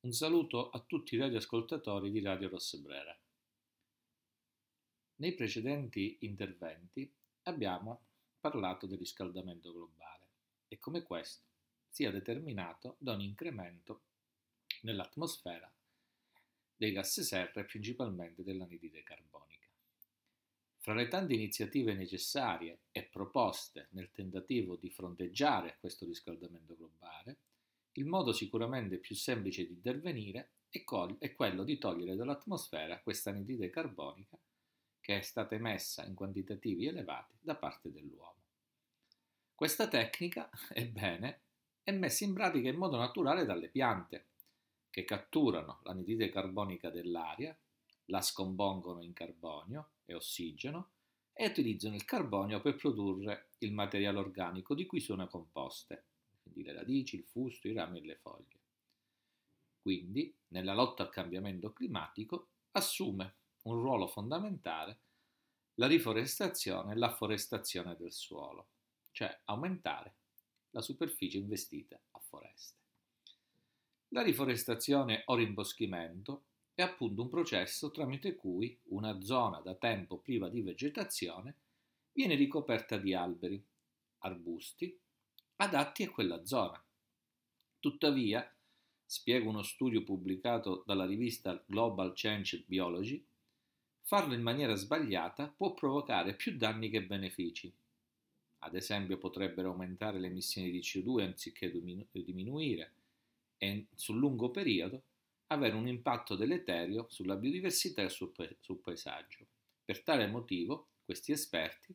Un saluto a tutti i radioascoltatori di Radio Rossebrera. Nei precedenti interventi abbiamo parlato del riscaldamento globale e come questo sia determinato da un incremento nell'atmosfera dei gas serra e principalmente dell'anidride carbonica. Fra le tante iniziative necessarie e proposte nel tentativo di fronteggiare questo riscaldamento globale, il modo sicuramente più semplice di intervenire è, col- è quello di togliere dall'atmosfera questa anidride carbonica che è stata emessa in quantitativi elevati da parte dell'uomo. Questa tecnica, ebbene, è messa in pratica in modo naturale dalle piante, che catturano l'anidride carbonica dell'aria, la scompongono in carbonio e ossigeno e utilizzano il carbonio per produrre il materiale organico di cui sono composte, quindi le radici, il fusto, i rami e le foglie. Quindi, nella lotta al cambiamento climatico, assume un ruolo fondamentale la riforestazione e l'afforestazione del suolo cioè aumentare la superficie investita a foreste. La riforestazione o rimboschimento è appunto un processo tramite cui una zona da tempo priva di vegetazione viene ricoperta di alberi, arbusti, adatti a quella zona. Tuttavia, spiega uno studio pubblicato dalla rivista Global Change Biology, farlo in maniera sbagliata può provocare più danni che benefici ad esempio potrebbero aumentare le emissioni di CO2 anziché diminuire e sul lungo periodo avere un impatto deleterio sulla biodiversità e sul, sul paesaggio. Per tale motivo questi esperti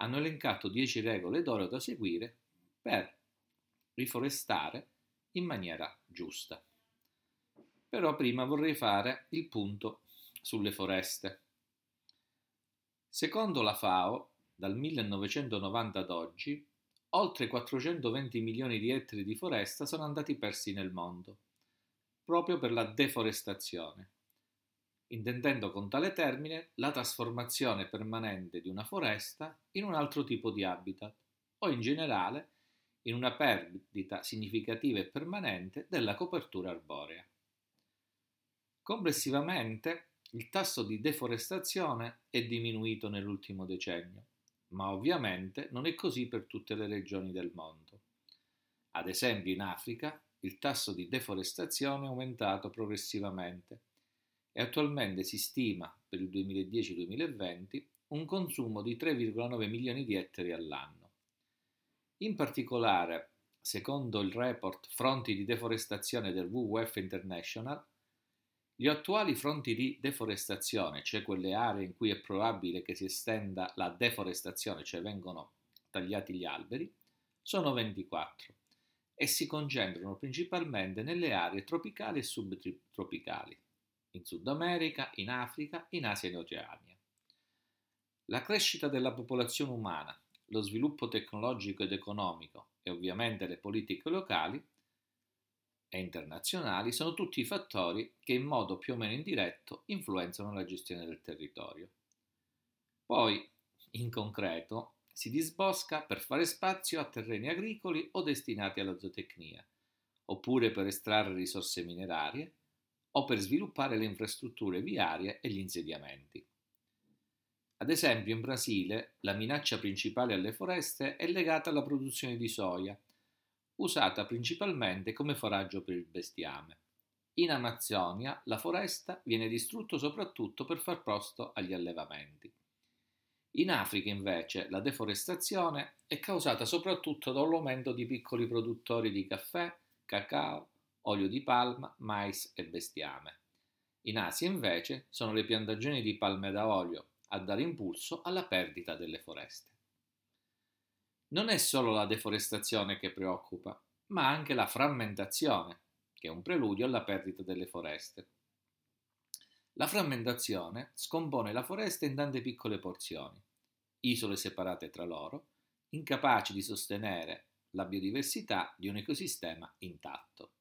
hanno elencato 10 regole d'oro da seguire per riforestare in maniera giusta. Però prima vorrei fare il punto sulle foreste. Secondo la FAO, dal 1990 ad oggi, oltre 420 milioni di ettari di foresta sono andati persi nel mondo, proprio per la deforestazione, intendendo con tale termine la trasformazione permanente di una foresta in un altro tipo di habitat, o in generale in una perdita significativa e permanente della copertura arborea. Complessivamente, il tasso di deforestazione è diminuito nell'ultimo decennio, ma ovviamente non è così per tutte le regioni del mondo. Ad esempio in Africa il tasso di deforestazione è aumentato progressivamente e attualmente si stima per il 2010-2020 un consumo di 3,9 milioni di ettari all'anno. In particolare, secondo il report Fronti di deforestazione del WWF International, gli attuali fronti di deforestazione, cioè quelle aree in cui è probabile che si estenda la deforestazione, cioè vengono tagliati gli alberi, sono 24 e si concentrano principalmente nelle aree tropicali e subtropicali, in Sud America, in Africa, in Asia e in Oceania. La crescita della popolazione umana, lo sviluppo tecnologico ed economico e ovviamente le politiche locali e internazionali sono tutti fattori che in modo più o meno indiretto influenzano la gestione del territorio. Poi, in concreto, si disbosca per fare spazio a terreni agricoli o destinati alla zootecnia, oppure per estrarre risorse minerarie o per sviluppare le infrastrutture viarie e gli insediamenti. Ad esempio in Brasile la minaccia principale alle foreste è legata alla produzione di soia usata principalmente come foraggio per il bestiame. In Amazzonia la foresta viene distrutta soprattutto per far posto agli allevamenti. In Africa invece la deforestazione è causata soprattutto dall'aumento di piccoli produttori di caffè, cacao, olio di palma, mais e bestiame. In Asia invece sono le piantagioni di palme da olio a dare impulso alla perdita delle foreste. Non è solo la deforestazione che preoccupa, ma anche la frammentazione, che è un preludio alla perdita delle foreste. La frammentazione scompone la foresta in tante piccole porzioni, isole separate tra loro, incapaci di sostenere la biodiversità di un ecosistema intatto.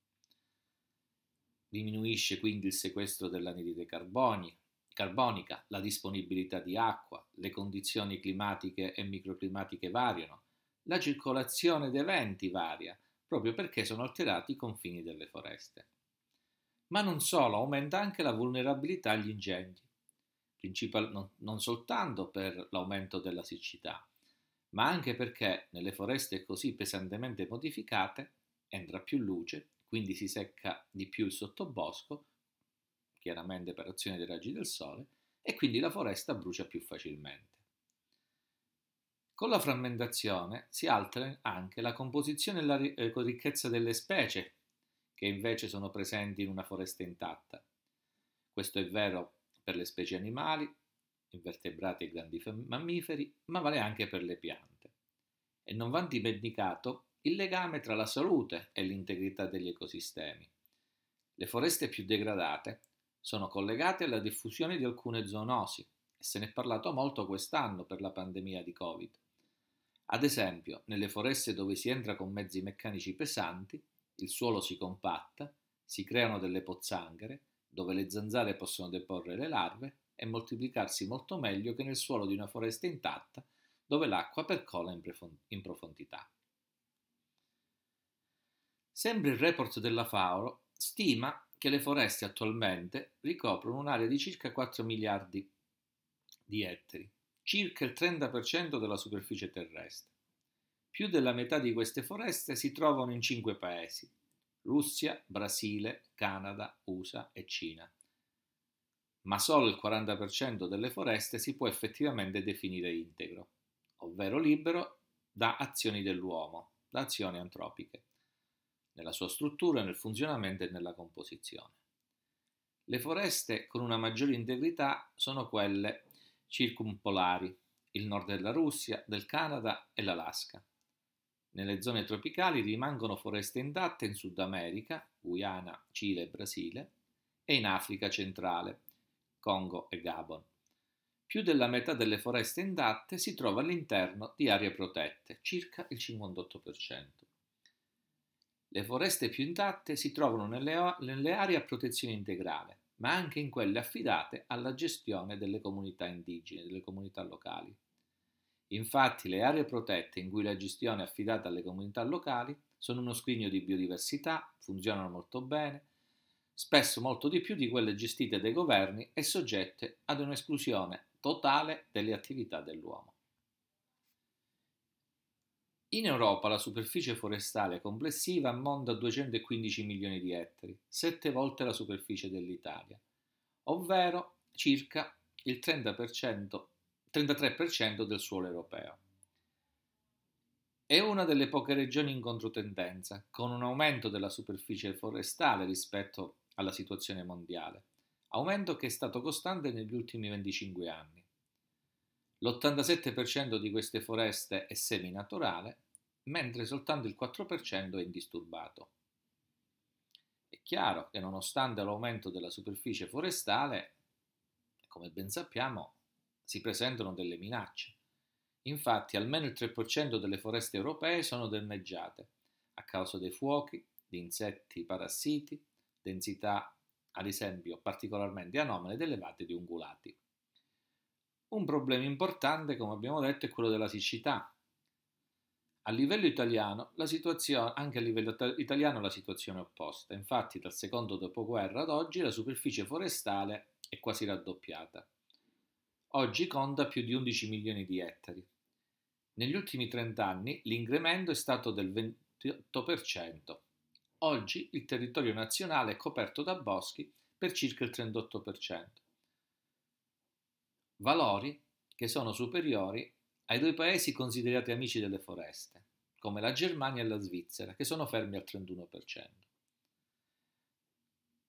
Diminuisce quindi il sequestro dell'anidride carbonica, la disponibilità di acqua, le condizioni climatiche e microclimatiche variano, la circolazione dei venti varia, proprio perché sono alterati i confini delle foreste. Ma non solo, aumenta anche la vulnerabilità agli incendi, non, non soltanto per l'aumento della siccità, ma anche perché nelle foreste così pesantemente modificate entra più luce, quindi si secca di più il sottobosco, chiaramente per azione dei raggi del sole, e quindi la foresta brucia più facilmente. Con la frammentazione si altera anche la composizione e la eh, ricchezza delle specie che invece sono presenti in una foresta intatta. Questo è vero per le specie animali, invertebrati e grandi mammiferi, ma vale anche per le piante. E non va dimenticato il legame tra la salute e l'integrità degli ecosistemi. Le foreste più degradate sono collegate alla diffusione di alcune zoonosi e se ne è parlato molto quest'anno per la pandemia di Covid. Ad esempio, nelle foreste dove si entra con mezzi meccanici pesanti, il suolo si compatta, si creano delle pozzanghere, dove le zanzare possono deporre le larve e moltiplicarsi molto meglio che nel suolo di una foresta intatta dove l'acqua percola in profondità. Sempre il report della FAO stima che le foreste attualmente ricoprono un'area di circa 4 miliardi di ettari, circa il 30% della superficie terrestre. Più della metà di queste foreste si trovano in cinque paesi, Russia, Brasile, Canada, USA e Cina ma solo il 40% delle foreste si può effettivamente definire integro, ovvero libero da azioni dell'uomo, da azioni antropiche, nella sua struttura, nel funzionamento e nella composizione. Le foreste con una maggiore integrità sono quelle circumpolari, il nord della Russia, del Canada e l'Alaska. Nelle zone tropicali rimangono foreste intatte in Sud America, Guyana, Cile e Brasile, e in Africa centrale, Congo e Gabon. Più della metà delle foreste intatte si trova all'interno di aree protette, circa il 58%. Le foreste più intatte si trovano nelle, nelle aree a protezione integrale, ma anche in quelle affidate alla gestione delle comunità indigene, delle comunità locali. Infatti le aree protette in cui la gestione è affidata alle comunità locali sono uno scrigno di biodiversità, funzionano molto bene, spesso molto di più di quelle gestite dai governi e soggette ad un'esclusione totale delle attività dell'uomo. In Europa la superficie forestale complessiva ammonta a 215 milioni di ettari, sette volte la superficie dell'Italia, ovvero circa il 30%, 33% del suolo europeo. È una delle poche regioni in controtendenza, con un aumento della superficie forestale rispetto alla situazione mondiale, aumento che è stato costante negli ultimi 25 anni. L'87% di queste foreste è seminaturale, mentre soltanto il 4% è indisturbato. È chiaro che nonostante l'aumento della superficie forestale, come ben sappiamo, si presentano delle minacce. Infatti almeno il 3% delle foreste europee sono danneggiate a causa dei fuochi, di insetti parassiti, densità ad esempio particolarmente anomale ed elevate di ungulati. Un problema importante, come abbiamo detto, è quello della siccità. A livello italiano, anche a livello italiano la situazione è opposta. Infatti, dal secondo dopoguerra ad oggi la superficie forestale è quasi raddoppiata. Oggi conta più di 11 milioni di ettari. Negli ultimi 30 anni l'incremento è stato del 28%. Oggi il territorio nazionale è coperto da boschi per circa il 38%. Valori che sono superiori ai due paesi considerati amici delle foreste, come la Germania e la Svizzera, che sono fermi al 31%.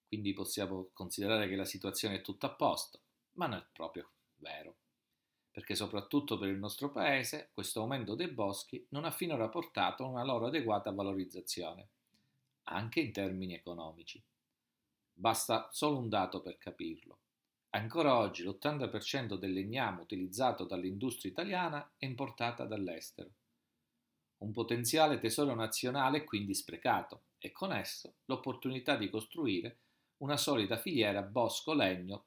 Quindi possiamo considerare che la situazione è tutta a posto, ma non è proprio vero, perché soprattutto per il nostro paese questo aumento dei boschi non ha finora portato a una loro adeguata valorizzazione anche in termini economici. Basta solo un dato per capirlo. Ancora oggi l'80% del legname utilizzato dall'industria italiana è importata dall'estero. Un potenziale tesoro nazionale è quindi sprecato e con esso l'opportunità di costruire una solida filiera bosco-legno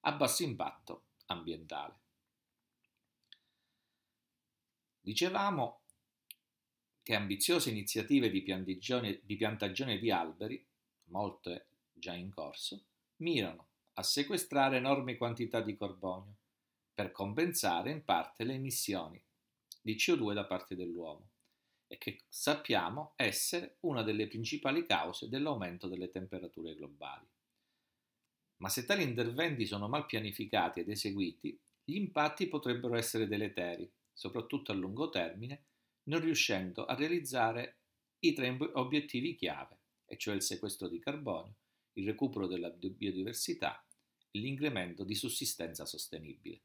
a basso impatto ambientale. Dicevamo che ambiziose iniziative di piantagione, di piantagione di alberi, molte già in corso, mirano a sequestrare enormi quantità di carbonio per compensare in parte le emissioni di CO2 da parte dell'uomo e che sappiamo essere una delle principali cause dell'aumento delle temperature globali. Ma se tali interventi sono mal pianificati ed eseguiti, gli impatti potrebbero essere deleteri, soprattutto a lungo termine, non riuscendo a realizzare i tre obiettivi chiave, e cioè il sequestro di carbonio, il recupero della biodiversità e l'incremento di sussistenza sostenibile.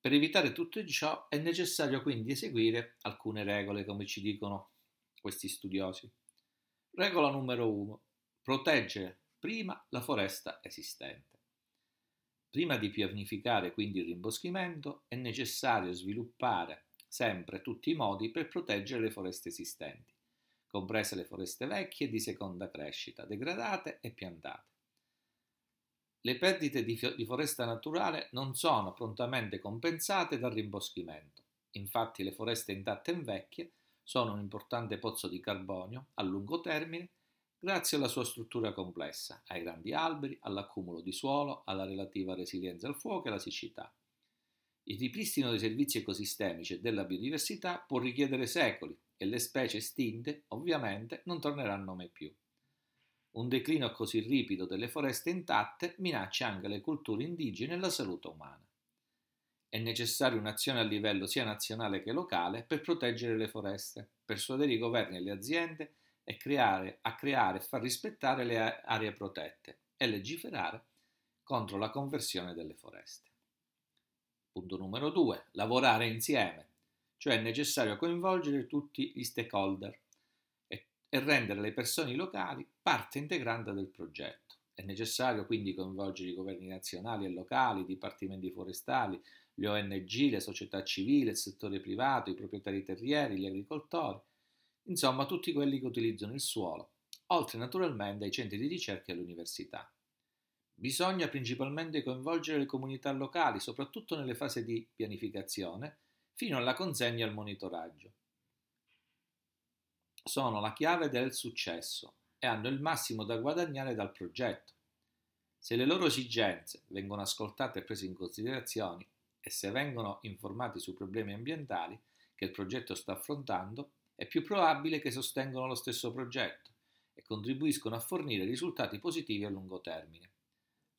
Per evitare tutto ciò è necessario quindi eseguire alcune regole, come ci dicono questi studiosi. Regola numero 1. Proteggere prima la foresta esistente. Prima di pianificare quindi il rimboschimento è necessario sviluppare sempre tutti i modi per proteggere le foreste esistenti, comprese le foreste vecchie di seconda crescita, degradate e piantate. Le perdite di, di, foresta naturale non sono prontamente compensate dal rimboschimento. Infatti le foreste intatte e vecchie sono un importante pozzo di carbonio a lungo termine grazie alla sua struttura complessa, ai grandi alberi, all'accumulo di suolo, alla relativa resilienza al fuoco e alla siccità. Il ripristino dei servizi ecosistemici e della biodiversità può richiedere secoli e le specie estinte, ovviamente, non torneranno mai più. Un declino così ripido delle foreste intatte minaccia anche le culture indigene e la salute umana. È necessaria un'azione a livello sia nazionale che locale per proteggere le foreste, persuadere i governi e le aziende a creare, a creare e far rispettare le aree protette e legiferare contro la conversione delle foreste. Punto numero 2. Lavorare insieme, cioè è necessario coinvolgere tutti gli stakeholder e rendere le persone locali parte integrante del progetto. È necessario quindi coinvolgere i governi nazionali e locali, i dipartimenti forestali, le ONG, le società civili, il settore privato, i proprietari terrieri, gli agricoltori, insomma tutti quelli che utilizzano il suolo, oltre naturalmente ai centri di ricerca e alle università. Bisogna principalmente coinvolgere le comunità locali, soprattutto nelle fasi di pianificazione, fino alla consegna e al monitoraggio sono la chiave del successo e hanno il massimo da guadagnare dal progetto. Se le loro esigenze vengono ascoltate e prese in considerazione e se vengono informati sui problemi ambientali che il progetto sta affrontando, è più probabile che sostengano lo stesso progetto e contribuiscono a fornire risultati positivi a lungo termine.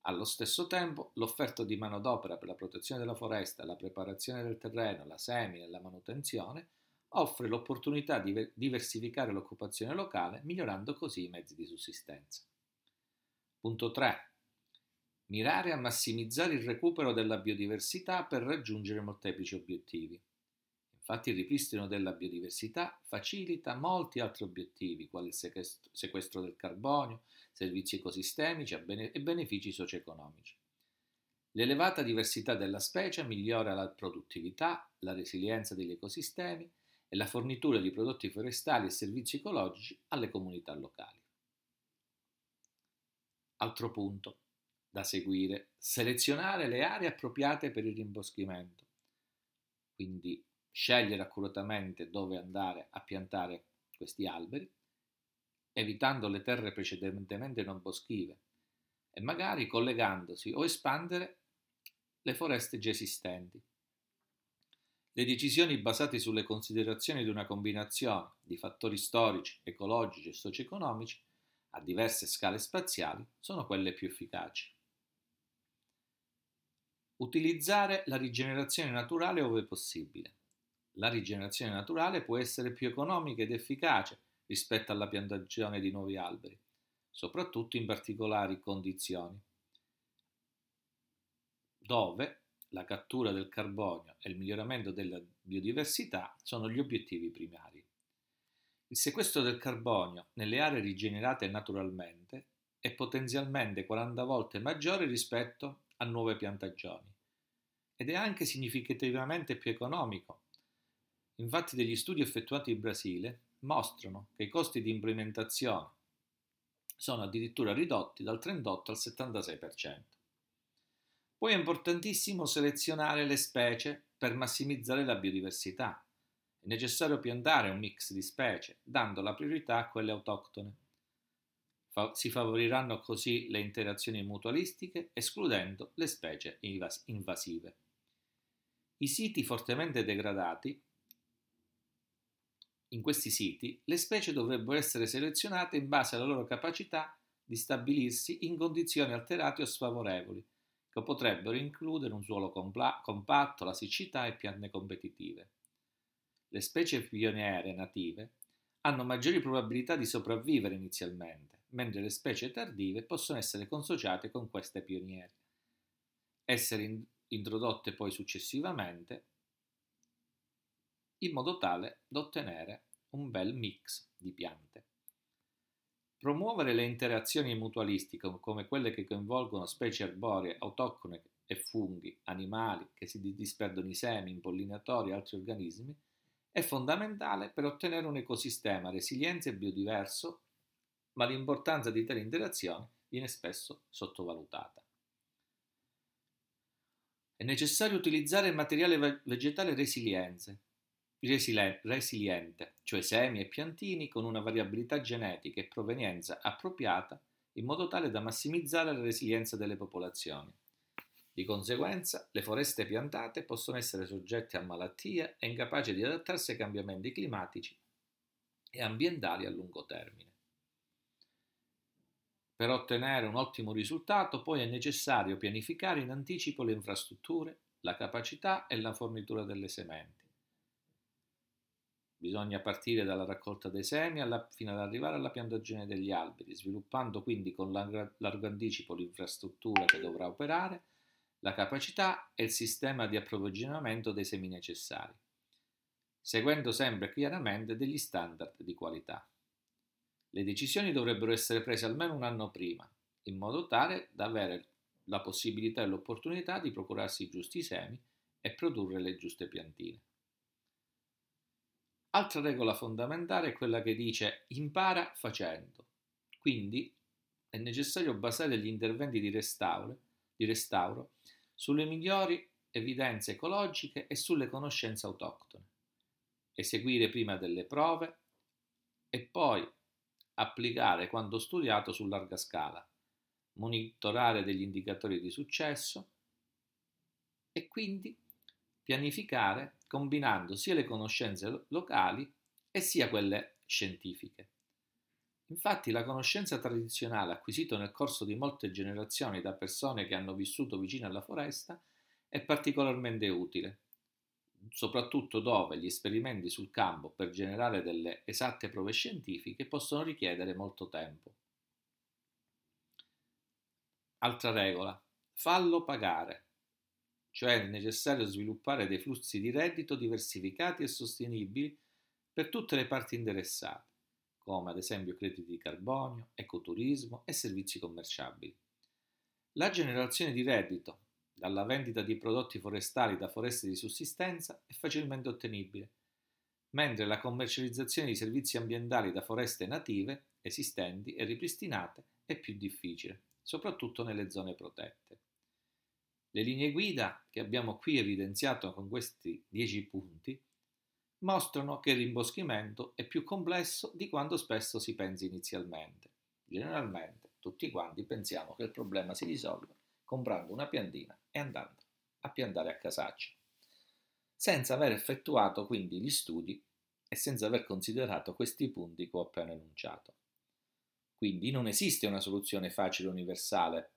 Allo stesso tempo, l'offerta di manodopera per la protezione della foresta, la preparazione del terreno, la semina e la manutenzione offre l'opportunità di diversificare l'occupazione locale, migliorando così i mezzi di sussistenza. Punto 3. Mirare a massimizzare il recupero della biodiversità per raggiungere molteplici obiettivi. Infatti il ripristino della biodiversità facilita molti altri obiettivi, quali il sequestro del carbonio, servizi ecosistemici e benefici socio-economici. L'elevata diversità della specie migliora la produttività, la resilienza degli ecosistemi e la fornitura di prodotti forestali e servizi ecologici alle comunità locali. Altro punto da seguire, selezionare le aree appropriate per il rimboschimento, quindi scegliere accuratamente dove andare a piantare questi alberi, evitando le terre precedentemente non boschive e magari collegandosi o espandere le foreste già esistenti le decisioni basate sulle considerazioni di una combinazione di fattori storici, ecologici e socio-economici a diverse scale spaziali sono quelle più efficaci. Utilizzare la rigenerazione naturale ove possibile. La rigenerazione naturale può essere più economica ed efficace rispetto alla piantagione di nuovi alberi, soprattutto in particolari condizioni, dove la cattura del carbonio e il miglioramento della biodiversità sono gli obiettivi primari. Il sequestro del carbonio nelle aree rigenerate naturalmente è potenzialmente 40 volte maggiore rispetto a nuove piantagioni ed è anche significativamente più economico. Infatti degli studi effettuati in Brasile mostrano che i costi di implementazione sono addirittura ridotti dal 38 al 76%. Poi è importantissimo selezionare le specie per massimizzare la biodiversità. È necessario piantare un mix di specie, dando la priorità a quelle autoctone. Fa- si favoriranno così le interazioni mutualistiche, escludendo le specie invas- invasive. I siti fortemente degradati in questi siti le specie dovrebbero essere selezionate in base alla loro capacità di stabilirsi in condizioni alterate o sfavorevoli, che potrebbero includere un suolo compatto, la siccità e piante competitive. Le specie pioniere native hanno maggiori probabilità di sopravvivere inizialmente, mentre le specie tardive possono essere consociate con queste pioniere, essere in- introdotte poi successivamente in modo tale da ottenere un bel mix di piante. Promuovere le interazioni mutualistiche come quelle che coinvolgono specie arboree, autoctone e funghi, animali che si disperdono i semi, impollinatori e altri organismi, è fondamentale per ottenere un ecosistema resiliente e biodiverso, ma l'importanza di tali interazioni viene spesso sottovalutata. È necessario utilizzare il materiale vegetale resiliente, resiliente, cioè semi e piantini con una variabilità genetica e provenienza appropriata in modo tale da massimizzare la resilienza delle popolazioni. Di conseguenza, le foreste piantate possono essere soggette a malattie e incapaci di adattarsi ai cambiamenti climatici e ambientali a lungo termine. Per ottenere un ottimo risultato poi è necessario pianificare in anticipo le infrastrutture, la capacità e la fornitura delle sementi Bisogna partire dalla raccolta dei semi alla, fino ad arrivare alla piantagione degli alberi, sviluppando quindi con largo anticipo l'infrastruttura che dovrà operare, la capacità e il sistema di approvvigionamento dei semi necessari, seguendo sempre chiaramente degli standard di qualità. Le decisioni dovrebbero essere prese almeno un anno prima, in modo tale da avere la possibilità e l'opportunità di procurarsi i giusti semi e produrre le giuste piantine. Altra regola fondamentale è quella che dice impara facendo. Quindi è necessario basare gli interventi di restauro, di restauro sulle migliori evidenze ecologiche e sulle conoscenze autoctone. Eseguire prima delle prove e poi applicare quanto studiato su larga scala, monitorare degli indicatori di successo e quindi pianificare combinando sia le conoscenze locali e sia quelle scientifiche. Infatti la conoscenza tradizionale acquisita nel corso di molte generazioni da persone che hanno vissuto vicino alla foresta è particolarmente utile, soprattutto dove gli esperimenti sul campo per generare delle esatte prove scientifiche possono richiedere molto tempo. Altra regola, fallo pagare cioè è necessario sviluppare dei flussi di reddito diversificati e sostenibili per tutte le parti interessate, come ad esempio crediti di carbonio, ecoturismo e servizi commerciabili. La generazione di reddito dalla vendita di prodotti forestali da foreste di sussistenza è facilmente ottenibile, mentre la commercializzazione di servizi ambientali da foreste native, esistenti e ripristinate è più difficile, soprattutto nelle zone protette. Le linee guida che abbiamo qui evidenziato con questi 10 punti mostrano che il rimboschimento è più complesso di quanto spesso si pensi inizialmente. Generalmente tutti quanti pensiamo che il problema si risolve comprando una piantina e andando a piantare a casaccio, senza aver effettuato quindi gli studi e senza aver considerato questi punti che ho appena enunciato. Quindi non esiste una soluzione facile e universale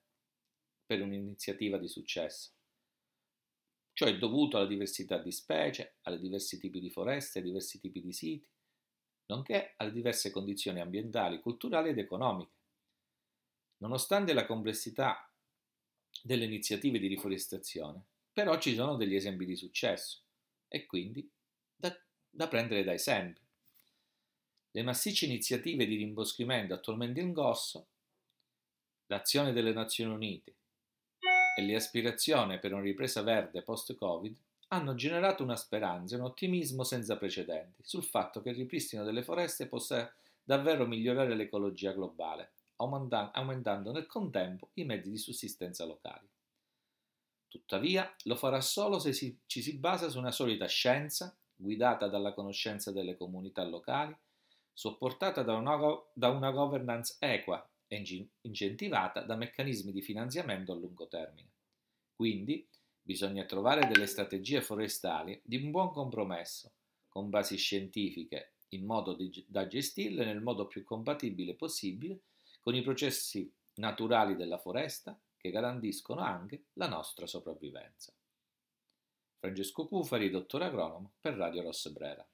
per un'iniziativa di successo. Ciò è dovuto alla diversità di specie, alle diversi tipi di foreste, ai diversi tipi di siti, nonché alle diverse condizioni ambientali, culturali ed economiche. Nonostante la complessità delle iniziative di riforestazione, però ci sono degli esempi di successo e quindi da, da prendere da esempi. Le massicce iniziative di rimboschimento attualmente in corso, l'azione delle Nazioni Unite, e le aspirazioni per una ripresa verde post-Covid hanno generato una speranza e un ottimismo senza precedenti sul fatto che il ripristino delle foreste possa davvero migliorare l'ecologia globale, aumentando nel contempo i mezzi di sussistenza locali. Tuttavia, lo farà solo se si, ci si basa su una solida scienza, guidata dalla conoscenza delle comunità locali, supportata da una, da una governance equa è incentivata da meccanismi di finanziamento a lungo termine. Quindi bisogna trovare delle strategie forestali di un buon compromesso, con basi scientifiche, in modo di, da gestirle nel modo più compatibile possibile con i processi naturali della foresta che garantiscono anche la nostra sopravvivenza. Francesco Cufari, dottore agronomo per Radio Rosse Brera.